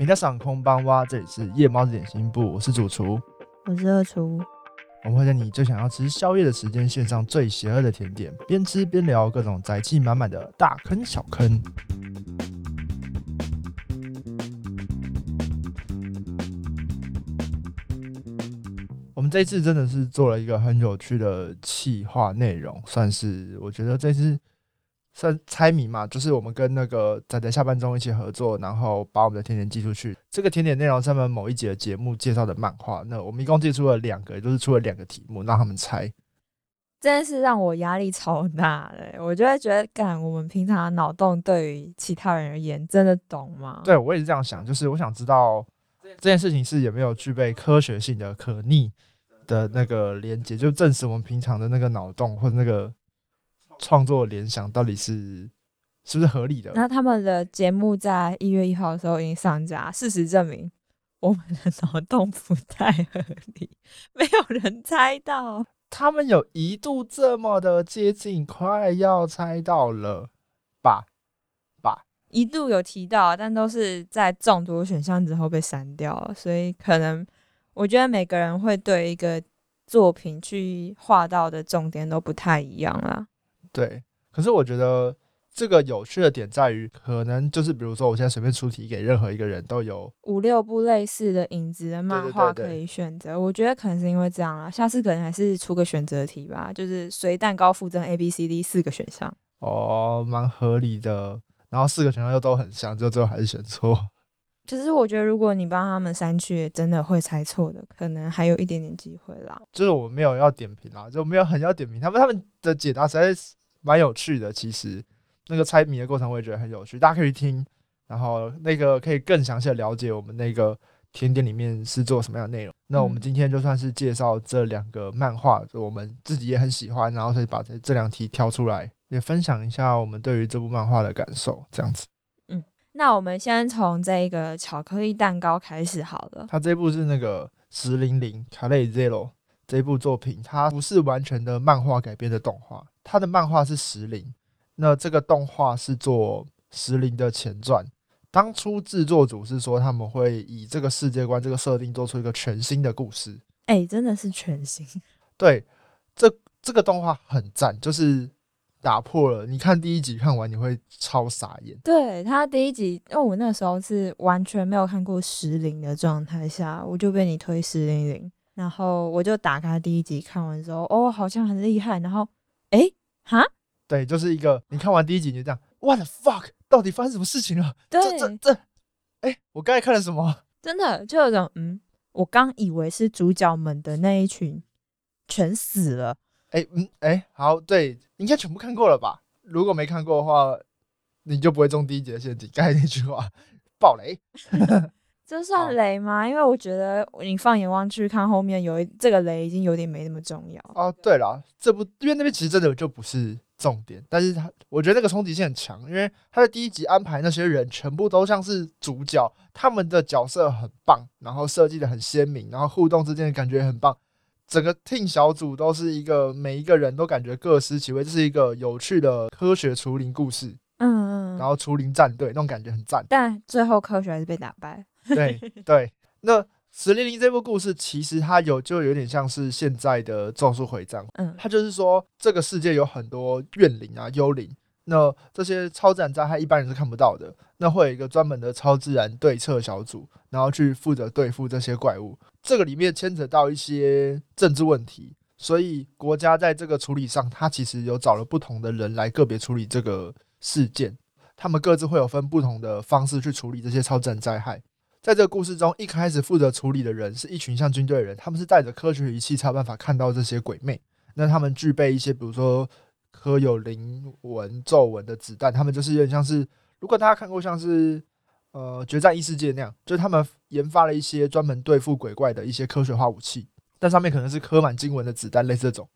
你在赏空帮哇，这里是夜猫子点心部，我是主厨，我是二厨。我们会在你最想要吃宵夜的时间，献上最邪恶的甜点，边吃边聊各种宅气满满的大坑小坑。我们这次真的是做了一个很有趣的企划内容，算是我觉得这次算猜谜嘛，就是我们跟那个仔仔下班中一起合作，然后把我们的甜点寄出去。这个甜点内容是他们某一节节目介绍的漫画，那我们一共寄出了两个，也就是出了两个题目让他们猜。真的是让我压力超大的，我就会觉得，干我们平常脑洞对于其他人而言，真的懂吗？对我也是这样想，就是我想知道这件事情是有没有具备科学性的可逆的那个连接，就证实我们平常的那个脑洞或者那个创作联想到底是是不是合理的。那他们的节目在一月一号的时候已经上架，事实证明我们的脑洞不太合理，没有人猜到。他们有一度这么的接近，快要猜到了吧？吧，一度有提到，但都是在众多选项之后被删掉了，所以可能我觉得每个人会对一个作品去画到的重点都不太一样啦。对，可是我觉得。这个有趣的点在于，可能就是比如说，我现在随便出题给任何一个人都有五六部类似的影子的漫画可以选择。我觉得可能是因为这样啦，下次可能还是出个选择题吧，就是随蛋糕附赠 A、B、C、D 四个选项。哦，蛮合理的。然后四个选项又都很像，就最后还是选错。其实我觉得，如果你帮他们删去，真的会猜错的，可能还有一点点机会啦。就是我没有要点评啦，就没有很要点评他们，他们的解答实在是蛮有趣的，其实。那个猜谜的过程我也觉得很有趣，大家可以听，然后那个可以更详细的了解我们那个甜点里面是做什么样的内容。那我们今天就算是介绍这两个漫画，我们自己也很喜欢，然后所以把这这两题挑出来，也分享一下我们对于这部漫画的感受，这样子。嗯，那我们先从这个巧克力蛋糕开始好了。它这部是那个十零零卡雷 Zero 这部作品，它不是完全的漫画改编的动画，它的漫画是石林。那这个动画是做《石林》的前传，当初制作组是说他们会以这个世界观、这个设定做出一个全新的故事。哎，真的是全新。对，这这个动画很赞，就是打破了。你看第一集看完你会超傻眼。对他第一集，因为我那时候是完全没有看过《石林》的状态下，我就被你推《石林零》，然后我就打开第一集看完之后，哦，好像很厉害。然后，哎，哈。对，就是一个你看完第一集你就这样，What the fuck？到底发生什么事情了？对，这这，哎，我刚才看了什么？真的就有种，嗯，我刚以为是主角们的那一群全死了。哎，嗯，哎，好，对，应该全部看过了吧？如果没看过的话，你就不会中第一集的陷阱。刚才那句话，暴雷，这算雷吗？因为我觉得你放眼望去看后面，有一这个雷已经有点没那么重要。哦，对了，这部因为那边其实真的就不是。重点，但是他我觉得那个冲击性很强，因为他的第一集安排那些人全部都像是主角，他们的角色很棒，然后设计的很鲜明，然后互动之间的感觉很棒，整个 team 小组都是一个每一个人都感觉各司其位，这是一个有趣的科学除灵故事，嗯嗯，然后除灵战队那种感觉很赞，但最后科学还是被打败，对对，那。十零零这部故事其实它有就有点像是现在的咒术回战，嗯，它就是说这个世界有很多怨灵啊、幽灵，那这些超自然灾害一般人是看不到的，那会有一个专门的超自然对策小组，然后去负责对付这些怪物。这个里面牵扯到一些政治问题，所以国家在这个处理上，它其实有找了不同的人来个别处理这个事件，他们各自会有分不同的方式去处理这些超自然灾害。在这个故事中，一开始负责处理的人是一群像军队的人，他们是带着科学仪器才有办法看到这些鬼魅。那他们具备一些，比如说刻有灵纹皱纹的子弹，他们就是有点像是，如果大家看过像是呃决战异世界那样，就是他们研发了一些专门对付鬼怪的一些科学化武器，但上面可能是刻满经文的子弹，类似这种。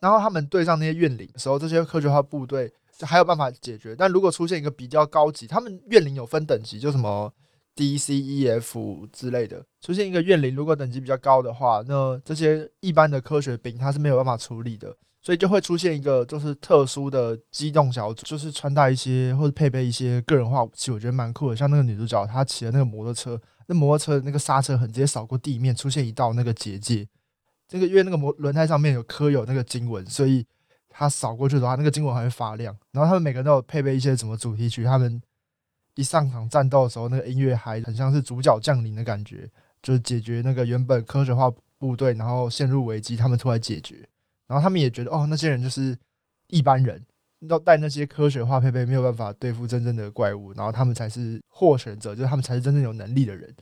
然后他们对上那些怨灵的时候，这些科学化部队就还有办法解决。但如果出现一个比较高级，他们怨灵有分等级，就什么。D、C、E、F 之类的出现一个怨灵，如果等级比较高的话，那这些一般的科学兵他是没有办法处理的。所以就会出现一个就是特殊的机动小组，就是穿戴一些或者配备一些个人化武器，我觉得蛮酷的。像那个女主角，她骑的那个摩托车，那摩托车那个刹车痕直接扫过地面，出现一道那个结界。这个因为那个摩轮胎上面有刻有那个经文，所以它扫过去的话，那个经文还会发亮。然后他们每个人都有配备一些什么主题曲，他们一上场战斗的时候，那个音乐还很像是主角降临的感觉，就是解决那个原本科学化部队然后陷入危机，他们出来解决。然后他们也觉得，哦，那些人就是一般人，要带那些科学化配备没有办法对付真正的怪物，然后他们才是获选者，就是他们才是真正有能力的人。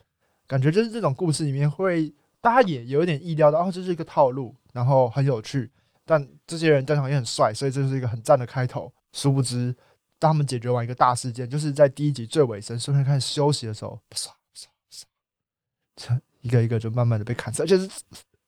感觉就是这种故事里面会，大家也有一点意料到，哦，这是一个套路，然后很有趣，但这些人登场也很帅，所以这是一个很赞的开头。殊不知，当他们解决完一个大事件，就是在第一集最尾声，顺便开始休息的时候，唰唰唰，这一个一个就慢慢的被砍死，而且是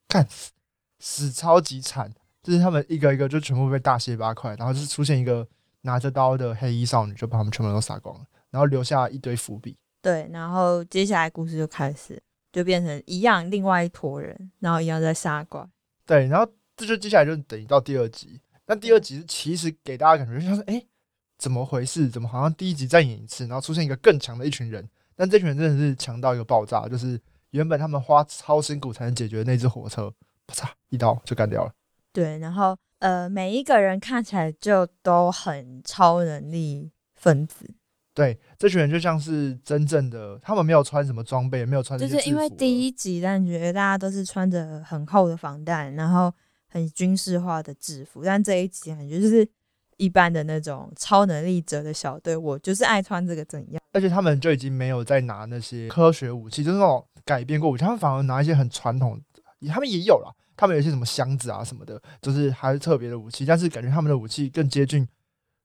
干死死超级惨。就是他们一个一个就全部被大卸八块，然后就是出现一个拿着刀的黑衣少女，就把他们全部都杀光了，然后留下一堆伏笔。对，然后接下来故事就开始，就变成一样，另外一坨人，然后一样在杀怪。对，然后这就接下来就等于到第二集，但第二集其实给大家感觉就像是，哎，怎么回事？怎么好像第一集再演一次，然后出现一个更强的一群人？但这群人真的是强到一个爆炸，就是原本他们花超辛苦才能解决那只火车，啪嚓一刀就干掉了。对，然后呃，每一个人看起来就都很超能力分子。对，这群人就像是真正的，他们没有穿什么装备，也没有穿，就是因为第一集感觉大家都是穿着很厚的防弹，然后很军事化的制服，但这一集感觉就是一般的那种超能力者的小队，我就是爱穿这个怎样？而且他们就已经没有再拿那些科学武器，就是那种改变过武器，他们反而拿一些很传统，他们也有了。他们有一些什么箱子啊什么的，就是还是特别的武器，但是感觉他们的武器更接近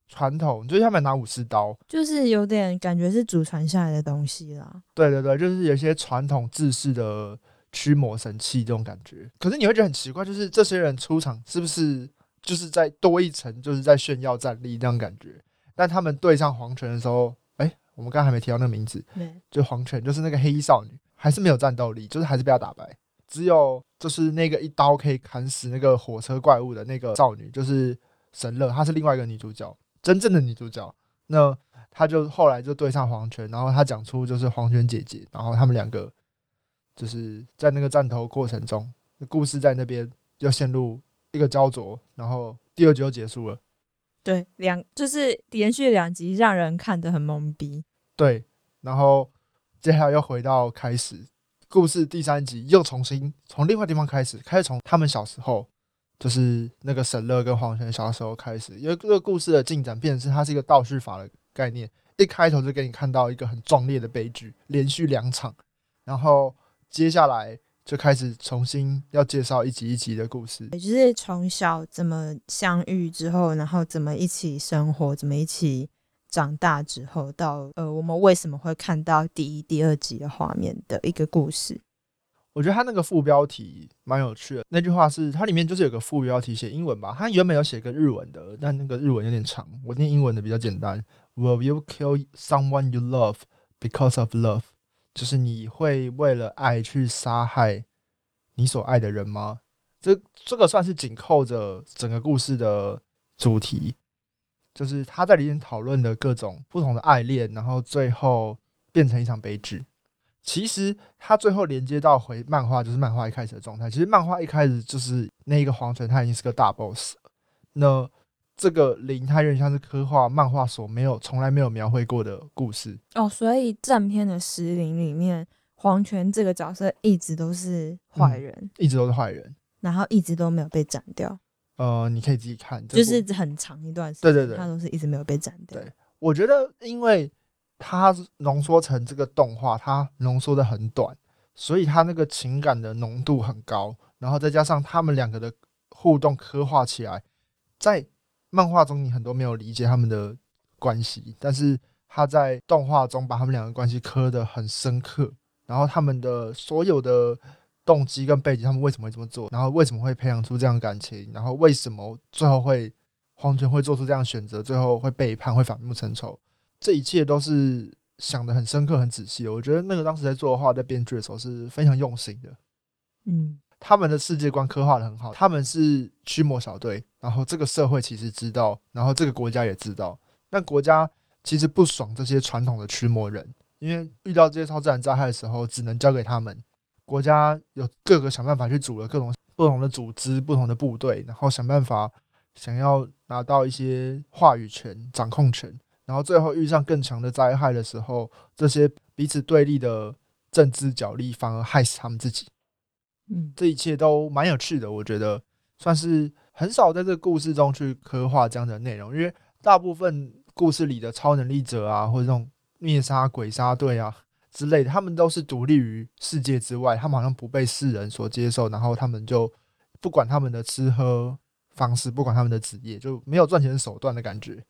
传统，就是他们拿武士刀，就是有点感觉是祖传下来的东西啦。对对对，就是有一些传统制式的驱魔神器这种感觉。可是你会觉得很奇怪，就是这些人出场是不是就是在多一层，就是在炫耀战力那样感觉？但他们对上黄泉的时候，哎，我们刚刚还没提到那个名字，对，就黄泉，就是那个黑衣少女，还是没有战斗力，就是还是被他打败。只有就是那个一刀可以砍死那个火车怪物的那个少女，就是神乐，她是另外一个女主角，真正的女主角。那她就后来就对上黄泉，然后她讲出就是黄泉姐姐，然后他们两个就是在那个战斗过程中，故事在那边又陷入一个焦灼，然后第二集就结束了。对，两就是连续两集让人看得很懵逼。对，然后接下来又回到开始。故事第三集又重新从另外地方开始，开始从他们小时候，就是那个沈乐跟黄泉小时候开始，因为这个故事的进展变成是它是一个倒叙法的概念，一开头就给你看到一个很壮烈的悲剧，连续两场，然后接下来就开始重新要介绍一集一集的故事，也就是从小怎么相遇之后，然后怎么一起生活，怎么一起。长大之后，到呃，我们为什么会看到第一、第二集的画面的一个故事？我觉得他那个副标题蛮有趣的。那句话是它里面就是有个副标题写英文吧，它原本有写个日文的，但那个日文有点长，我念英文的比较简单。Will you kill someone you love because of love？就是你会为了爱去杀害你所爱的人吗？这这个算是紧扣着整个故事的主题。就是他在里面讨论的各种不同的爱恋，然后最后变成一场悲剧。其实他最后连接到回漫画，就是漫画一开始的状态。其实漫画一开始就是那一个黄泉，他已经是个大 boss 了。那这个零它有点像是刻画漫画所没有、从来没有描绘过的故事。哦，所以正片的石林里面，黄泉这个角色一直都是坏人，一直都是坏人，然后一直都没有被斩掉。呃，你可以自己看，就是很长一段时间，对对对，他都是一直没有被斩掉。对，我觉得因为它浓缩成这个动画，它浓缩的很短，所以它那个情感的浓度很高，然后再加上他们两个的互动刻画起来，在漫画中你很多没有理解他们的关系，但是他在动画中把他们两个关系刻的很深刻，然后他们的所有的。动机跟背景，他们为什么会这么做？然后为什么会培养出这样感情？然后为什么最后会黄泉会做出这样选择？最后会背叛，会反目成仇？这一切都是想的很深刻、很仔细。我觉得那个当时在做的话，在编剧的时候是非常用心的。嗯，他们的世界观刻画的很好，他们是驱魔小队，然后这个社会其实知道，然后这个国家也知道，但国家其实不爽这些传统的驱魔人，因为遇到这些超自然灾害的时候，只能交给他们。国家有各个想办法去组了各种不同的组织、不同的部队，然后想办法想要拿到一些话语权、掌控权，然后最后遇上更强的灾害的时候，这些彼此对立的政治角力反而害死他们自己。嗯，这一切都蛮有趣的，我觉得算是很少在这个故事中去刻画这样的内容，因为大部分故事里的超能力者啊，或者这种灭杀鬼杀队啊之类的，他们都是独立于世界之外，他们好像不被世人所接受，然后他们就不管他们的吃喝方式，不管他们的职业，就没有赚钱手段的感觉。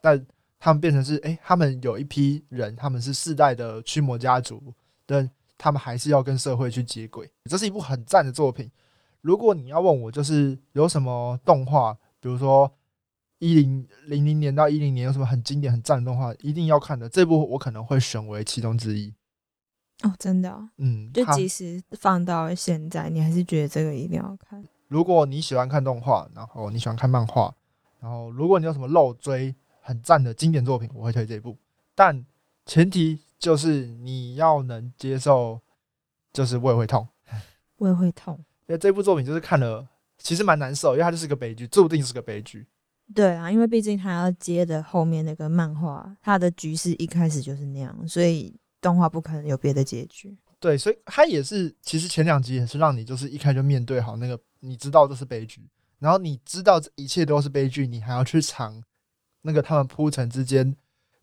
但他们变成是，诶，他们有一批人，他们是世代的驱魔家族，但他们还是要跟社会去接轨。这是一部很赞的作品。如果你要问我，就是有什么动画，比如说一零零零年到一零年有什么很经典、很赞的动画，一定要看的这部，我可能会选为其中之一。哦，真的哦、嗯，就它即使放到现在，你还是觉得这个一定要看。如果你喜欢看动画，然后你喜欢看漫画，然后如果你有什么漏追很赞的经典作品，我会推这一部。但前提就是你要能接受，就是胃会痛。胃会痛。因为这部作品就是看了，其实蛮难受，因为它就是个悲剧，注定是个悲剧。对啊，因为毕竟他要接的后面那个漫画，他的局势一开始就是那样，所以动画不可能有别的结局。对，所以它也是，其实前两集也是让你就是一开始就面对好那个，你知道这是悲剧，然后你知道这一切都是悲剧，你还要去尝那个他们铺陈之间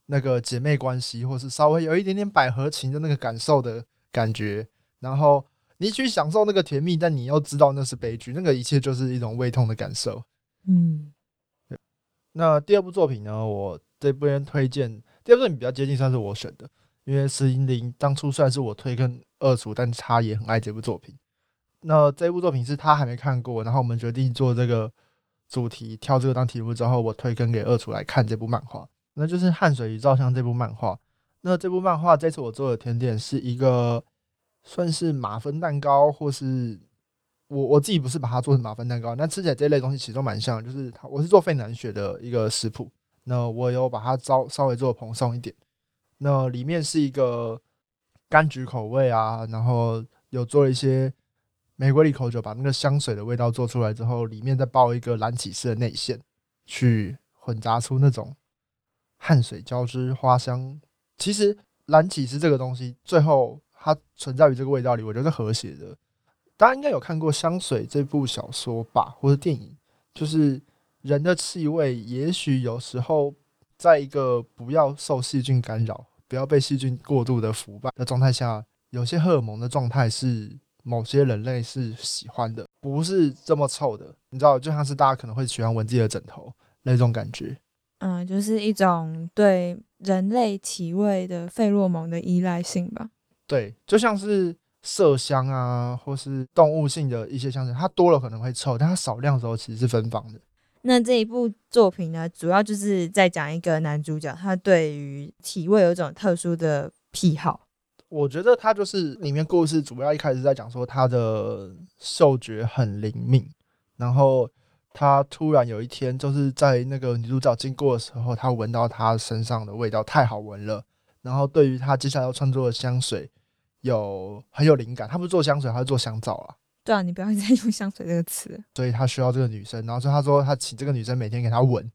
那个姐妹关系，或是稍微有一点点百合情的那个感受的感觉，然后你去享受那个甜蜜，但你又知道那是悲剧，那个一切就是一种胃痛的感受。嗯，那第二部作品呢，我这边推荐第二部作品比较接近，算是我选的，因为石英林当初虽然是我推跟二厨，但他也很爱这部作品。那这部作品是他还没看过，然后我们决定做这个主题，挑这个当题目之后，我推跟给二厨来看这部漫画，那就是《汗水与照相》这部漫画。那这部漫画这次我做的甜点是一个算是马芬蛋糕，或是我我自己不是把它做成马芬蛋糕，但吃起来这类东西其实都蛮像，就是我是做费南雪的一个食谱，那我有把它稍稍微做蓬松一点，那里面是一个柑橘口味啊，然后有做了一些玫瑰利口酒，把那个香水的味道做出来之后，里面再包一个蓝起司的内馅，去混杂出那种汗水交织花香。其实蓝起司这个东西，最后它存在于这个味道里，我觉得是和谐的。大家应该有看过《香水》这部小说吧，或者电影，就是人的气味，也许有时候在一个不要受细菌干扰、不要被细菌过度的腐败的状态下，有些荷尔蒙的状态是某些人类是喜欢的，不是这么臭的。你知道，就像是大家可能会喜欢闻自己的枕头那种感觉。嗯，就是一种对人类体味的费洛蒙的依赖性吧。对，就像是麝香啊，或是动物性的一些香水，它多了可能会臭，但它少量的时候其实是芬芳的。那这一部作品呢，主要就是在讲一个男主角，他对于体味有一种特殊的癖好。我觉得他就是里面故事主要一开始在讲说他的嗅觉很灵敏，然后他突然有一天就是在那个女主角经过的时候，他闻到她身上的味道太好闻了，然后对于他接下来要创作的香水有很有灵感。他不是做香水，他是做香皂啊，对啊，你不要再用香水这个词。所以他需要这个女生。然后所以他说他请这个女生每天给他闻，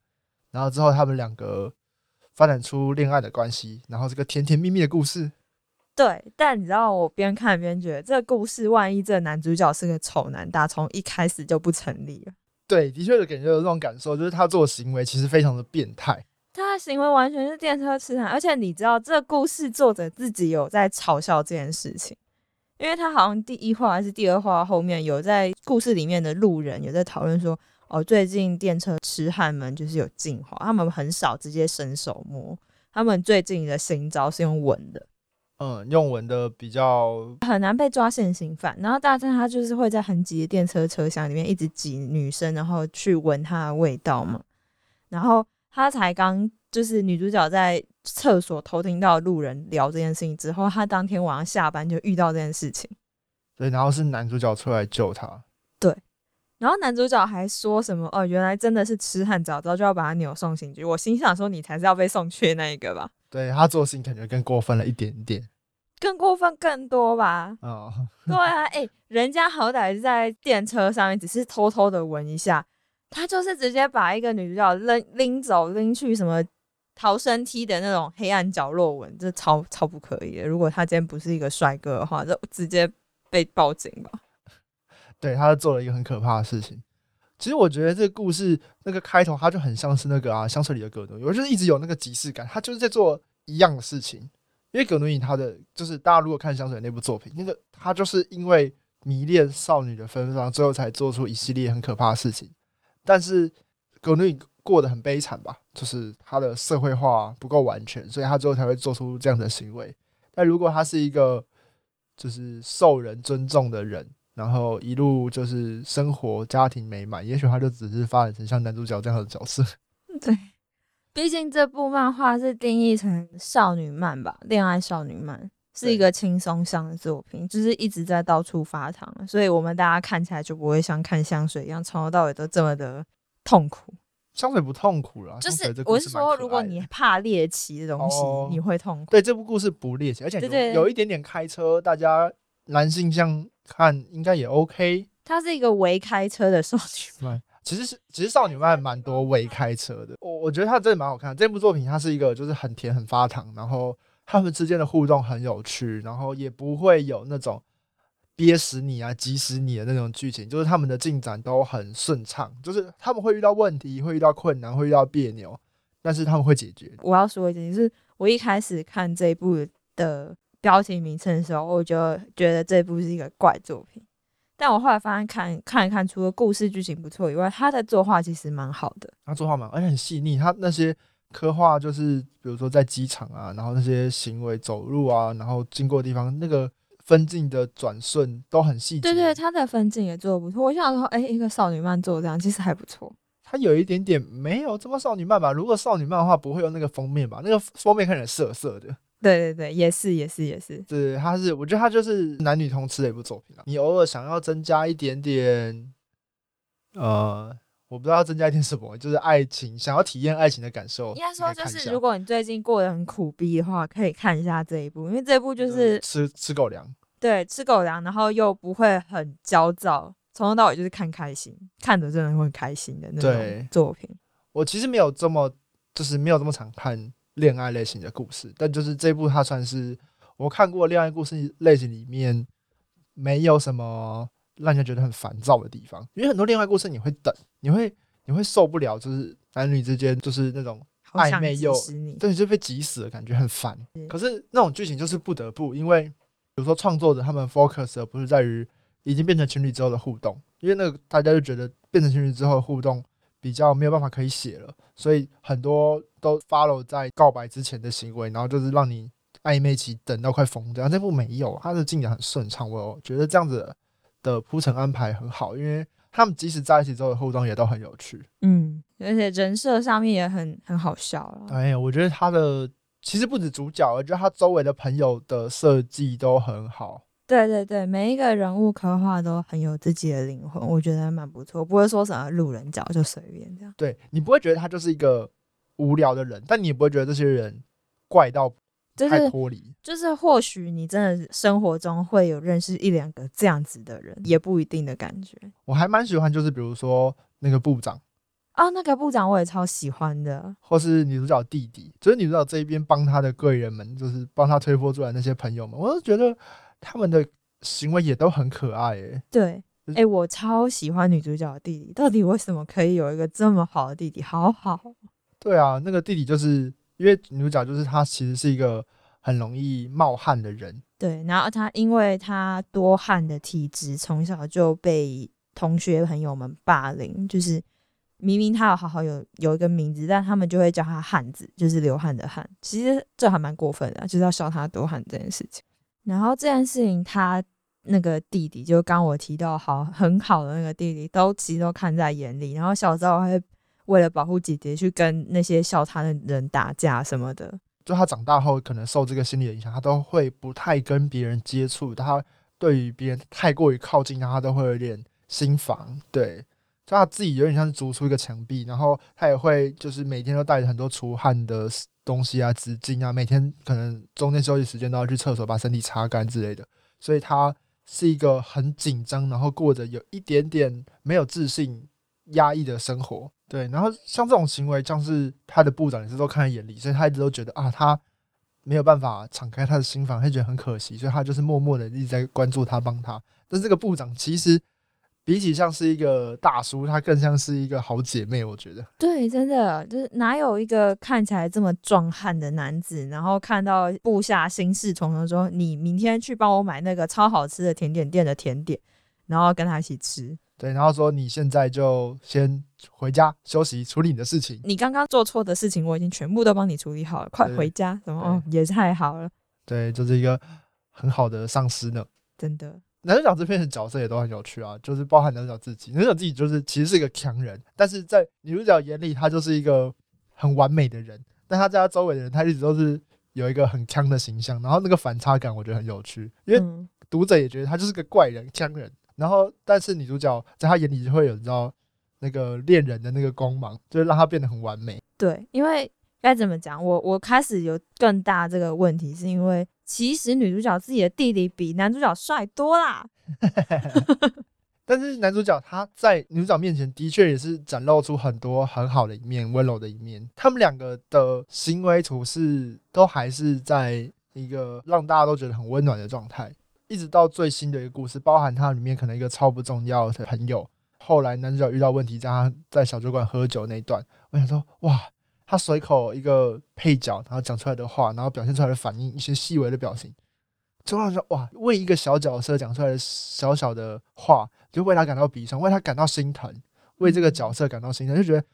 然后之后他们两个发展出恋爱的关系，然后这个甜甜蜜蜜的故事。对，但你知道，我边看边觉得，这个故事万一这个男主角是个丑男，打从一开始就不成立了。对，的确有给人有这种感受，就是他做的行为其实非常的变态。他的行为完全是电车痴汉，而且你知道，这故事作者自己有在嘲笑这件事情，因为他好像第一话还是第二话后面有在故事里面的路人有在讨论说，哦，最近电车痴汉们就是有进化，他们很少直接伸手摸，他们最近的新招是用闻的。嗯，用闻的比较很难被抓现行犯。然后大正他就是会在很挤的电车车厢里面一直挤女生，然后去闻她的味道嘛。然后他才刚就是女主角在厕所偷听到路人聊这件事情之后，他当天晚上下班就遇到这件事情。对，然后是男主角出来救他。对然后男主角还说什么哦，原来真的是痴汉，早知道就要把他扭送刑局。我心想说，你才是要被送去的那一个吧？对他做事情感觉更过分了一点点更过分更多吧？哦、对啊，哎、人家好歹是在电车上面，只是偷偷的闻一下，他就是直接把一个女主角拎拎走，拎去什么逃生梯的那种黑暗角落闻，这超超不可以的。如果他今天不是一个帅哥的话，就直接被报警吧。对他做了一个很可怕的事情。其实我觉得这个故事那个开头，它就很像是那个啊香水里的葛奴伊，我就是一直有那个即视感，他就是在做一样的事情。因为葛奴伊他的就是大家如果看香水那部作品，那个他就是因为迷恋少女的芬芳，最后才做出一系列很可怕的事情。但是葛奴伊过得很悲惨吧，就是他的社会化不够完全，所以他最后才会做出这样的行为。但如果他是一个就是受人尊重的人，然后一路就是生活家庭美满，也许他就只是发展成像男主角这样的角色。对，毕竟这部漫画是定义成少女漫吧，恋爱少女漫是一个轻松向的作品，就是一直在到处发糖，所以我们大家看起来就不会像看香水一样，从头到尾都这么的痛苦。香水不痛苦了，就是我是说，如果你怕猎奇的东西，哦你会痛苦。对这部故事不猎奇，而且有有一点点开车，大家男性这样看应该也 OK。它是一个围开车的 少女漫，其实是其实少女漫蛮多未开车的，我我觉得它真的蛮好看。这部作品它是一个就是很甜很发糖，然后他们之间的互动很有趣，然后也不会有那种憋死你啊、急死你的那种剧情，就是他们的进展都很顺畅，就是他们会遇到问题，会遇到困难，会遇到别扭，但是他们会解决。我要说一件事，就是我一开始看这一部的标题名称的时候，我就觉得这部是一个怪作品。但我后来发现看看一看，除了故事剧情不错以外，他的作画其实蛮好的。他作画蛮，而且很细腻。他那些刻画就是，比如说在机场啊，然后那些行为走路啊，然后经过的地方，那个分镜的转瞬都很细节。对对，他的分镜也做的不错。我想说，哎、一个少女漫做这样，其实还不错。他有一点点没有这么少女漫吧？如果少女漫的话，不会有那个封面吧？那个封面看起来涩涩的。对对对，也是也是也是。对，他是我觉得他就是男女通吃的一部作品啊。你偶尔想要增加一点点，呃，我不知道要增加一点什么，就是爱情，想要体验爱情的感受。应该说，就是如果你最近过得很苦逼的话，可以看一下这一部，因为这一部就是吃吃狗粮。对吃狗粮，然后又不会很焦躁，从头到尾就是看开心，看着真的会很开心的那种作品。我其实没有这么，就是没有这么常看恋爱类型的故事，但就是这部它算是我看过恋爱故事类型里面没有什么让人觉得很烦躁的地方，因为很多恋爱故事你会等，你会你会受不了，就是男女之间就是那种暧昧又对就被急死的感觉很烦。可是那种剧情就是不得不，因为比如说创作者他们 focus 的不是在于已经变成情侣之后的互动，因为那个大家就觉得变成情侣之后的互动比较没有办法可以写了，所以很多都 follow 在告白之前的行为，然后就是让你暧昧期等到快疯掉。这部没有，它的进展很顺畅，我觉得这样子的铺陈安排很好，因为他们即使在一起之后的互动也都很有趣。嗯，而且人设上面也很很好笑了。哎呀，我觉得他的其实不止主角，我觉得他周围的朋友的设计都很好。对对对，每一个人物刻画都很有自己的灵魂，我觉得还蛮不错，不会说什么路人甲就随便这样。对你不会觉得他就是一个无聊的人，但你也不会觉得这些人怪到就是太脱离。就是，或许你真的生活中会有认识一两个这样子的人，也不一定的感觉。我还蛮喜欢，就是比如说那个部长，哦，那个部长我也超喜欢的。或是女主角弟弟，就是女主角这一边帮他的贵人们，就是帮他推波助澜那些朋友们，我都觉得他们的行为也都很可爱诶、对，就哎、我超喜欢女主角的弟弟，到底为什么可以有一个这么好的弟弟？好好，对啊，那个弟弟就是因为女主角就是他其实是一个很容易冒汗的人，对，然后他因为他多汗的体质，从小就被同学朋友们霸凌，就是明明他有好好有有一个名字，但他们就会叫他汉子，就是流汗的汗。其实这还蛮过分的啊、就是要笑他多汗这件事情。然后这件事情，他那个弟弟，就刚我提到好很好的那个弟弟，都其实都看在眼里。然后小时候还为了保护姐姐去跟那些笑他的人打架什么的。就他长大后可能受这个心理的影响，他都会不太跟别人接触，他对于别人太过于靠近他，他都会有点心防。对，就他自己有点像是筑出一个墙壁，然后他也会就是每天都带着很多出汗的东西啊、纸巾啊，每天可能中间休息时间都要去厕所把身体擦干之类的。所以他是一个很紧张，然后过着有一点点没有自信、压抑的生活。对，然后像这种行为，像是他的部长也是都看在眼里，所以他一直都觉得啊，他没有办法敞开他的心房，他觉得很可惜，所以他就是默默的一直在关注他，帮他。但这个部长其实比起像是一个大叔，他更像是一个好姐妹，我觉得。对，真的就是哪有一个看起来这么壮汉的男子，然后看到部下心事重重，说你明天去帮我买那个超好吃的甜点店的甜点，然后跟他一起吃。对，然后说你现在就先回家休息，处理你的事情。你刚刚做错的事情，我已经全部都帮你处理好了，快回家。什么哦，也太好了，对，就是一个很好的上司呢。真的。男主角这边的角色也都很有趣啊，就是包含男主角自己，男主角自己就是其实是一个强人，但是在女主角眼里，他就是一个很完美的人，但他在他周围的人，他一直都是有一个很强的形象，然后那个反差感我觉得很有趣，因为读者也觉得他就是个怪人、强人，然后但是女主角在他眼里就会有你知道那个恋人的那个光芒，就是让他变得很完美。对，因为该怎么讲，我我开始有更大这个问题，是因为其实女主角自己的弟弟比男主角帅多啦。但是男主角他在女主角面前的确也是展露出很多很好的一面、温柔的一面。他们两个的行为处事都还是在一个让大家都觉得很温暖的状态，一直到最新的一个故事，包含他里面可能一个超不重要的朋友，后来男主角遇到问题，在他在小酒馆喝酒那一段，我想说哇。他随口一个配角，然后讲出来的话，然后表现出来的反应，一些细微的表情，就让人说哇，为一个小角色讲出来的小小的话，就为他感到悲伤，为他感到心疼，为这个角色感到心疼，就觉得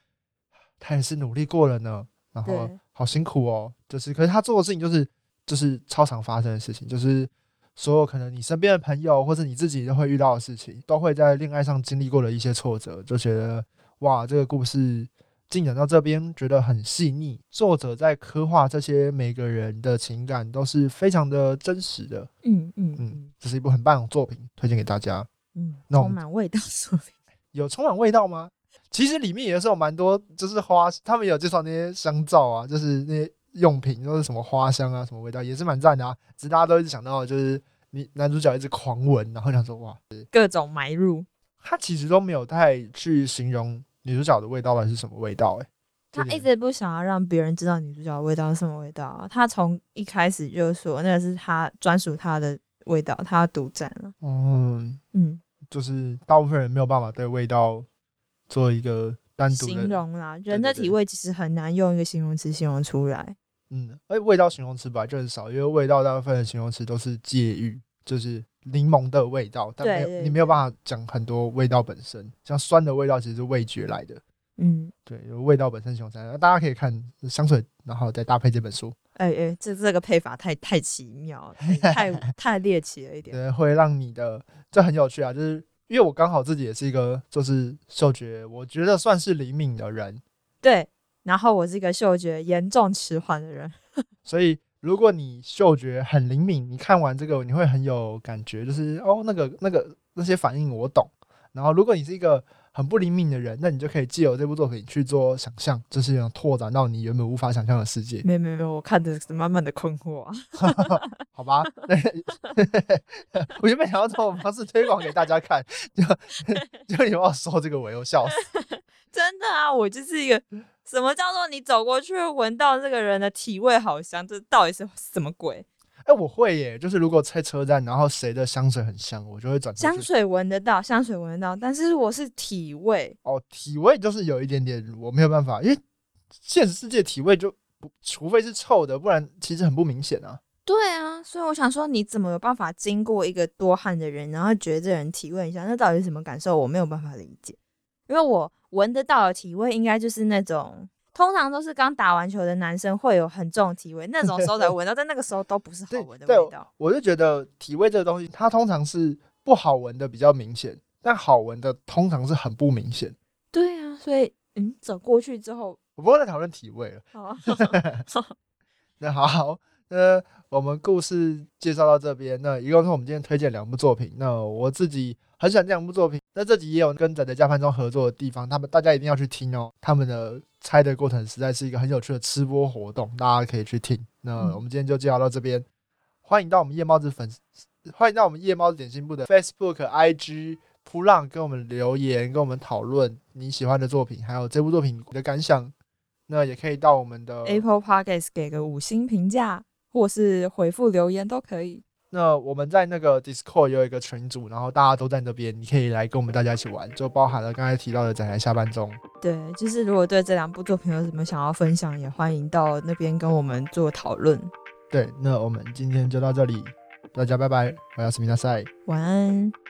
他也是努力过了呢，然后好辛苦哦。就是，可是他做的事情就是就是超常发生的事情，就是所有可能你身边的朋友或者你自己都会遇到的事情，都会在恋爱上经历过的一些挫折，就觉得哇，这个故事进展到这边觉得很细腻，作者在刻画这些每个人的情感都是非常的真实的。嗯嗯嗯嗯，这是一部很棒的作品，推荐给大家。嗯，那充满味道的作品。有充满味道吗？其实里面也是有蛮多，就是花，他们有介绍那些香皂啊，就是那些用品，都是什么花香啊，什么味道，也是蛮赞的啊。只是大家都一直想到，就是你男主角一直狂闻，然后想说哇，各种埋入。他其实都没有太去形容女主角的味道到底是什么味道、欸，他一直不想要让别人知道女主角的味道是什么味道啊。他从一开始就说那个是他专属他的味道，他要独占了。嗯，嗯，就是大部分人没有办法对味道做一个单独形，容啦，人的体味其实很难用一个形容词形容出来。嗯，而味道形容词本来就很少，因为味道大部分的形容词都是介于，就是柠檬的味道，但没有你没有办法讲很多味道本身，像酸的味道其实是味觉来的，嗯，对，有味道本身形容词，那大家可以看香水，然后再搭配这本书，哎、哎、这这个配法太太奇妙了，太太 太猎奇了一点。对，会让你的这很有趣啊，就是因为我刚好自己也是一个就是嗅觉，我觉得算是灵敏的人，对，然后我是一个嗅觉严重迟缓的人。所以如果你嗅觉很灵敏，你看完这个你会很有感觉，就是哦那个那个那些反应我懂。然后如果你是一个很不灵敏的人，那你就可以借由这部作品去做想象，就是有拓展到你原本无法想象的世界，没有没有没有，我看的是满满的困惑啊。好吧？我原本想要这种方式推广给大家看，就就你帮我收这个我又笑死。真的啊，我就是一个什么叫做你走过去闻到这个人的体味好香，这到底是 什么鬼？哎、我会耶，就是如果在车站，然后谁的香水很香，我就会转香水闻得到，香水闻得到，但是我是体味，哦，体味就是有一点点我没有办法，因为现实世界体味就不，除非是臭的，不然其实很不明显啊。对啊，所以我想说，你怎么有办法经过一个多汗的人，然后觉得这人体味很香？那到底是什么感受？我没有办法理解，因为我闻得到的体味应该就是那种，通常都是刚打完球的男生会有很重的体味，那种时候才闻到，但那个时候都不是好对闻的味道。我就觉得体味这个东西，它通常是不好闻的比较明显，但好闻的通常是很不明显。对啊，所以嗯，走过去之后，我不会再讨论体味了。好 啊，那好，呃，我们故事介绍到这边，那一共是我们今天推荐两部作品。那我自己很喜欢这两部作品，那这集也有跟仔仔加潘中合作的地方，他们大家一定要去听哦。他们的猜的过程实在是一个很有趣的吃播活动，大家可以去听。那我们今天就介绍到这边，欢迎到我们夜猫子粉丝，欢迎到我们夜猫子点心部的 Facebook、IG 扑浪跟我们留言，跟我们讨论你喜欢的作品，还有这部作品你的感想。那也可以到我们的 Apple Podcast 给个五星评价，或是回复留言都可以。那我们在那个 Discord 有一个群组，然后大家都在那边，你可以来跟我们大家一起玩，就包含了刚才提到的展台下半中。对，就是如果对这两部作品有什么想要分享，也欢迎到那边跟我们做讨论。对，那我们今天就到这里，大家拜拜，我要斯米纳赛，晚安。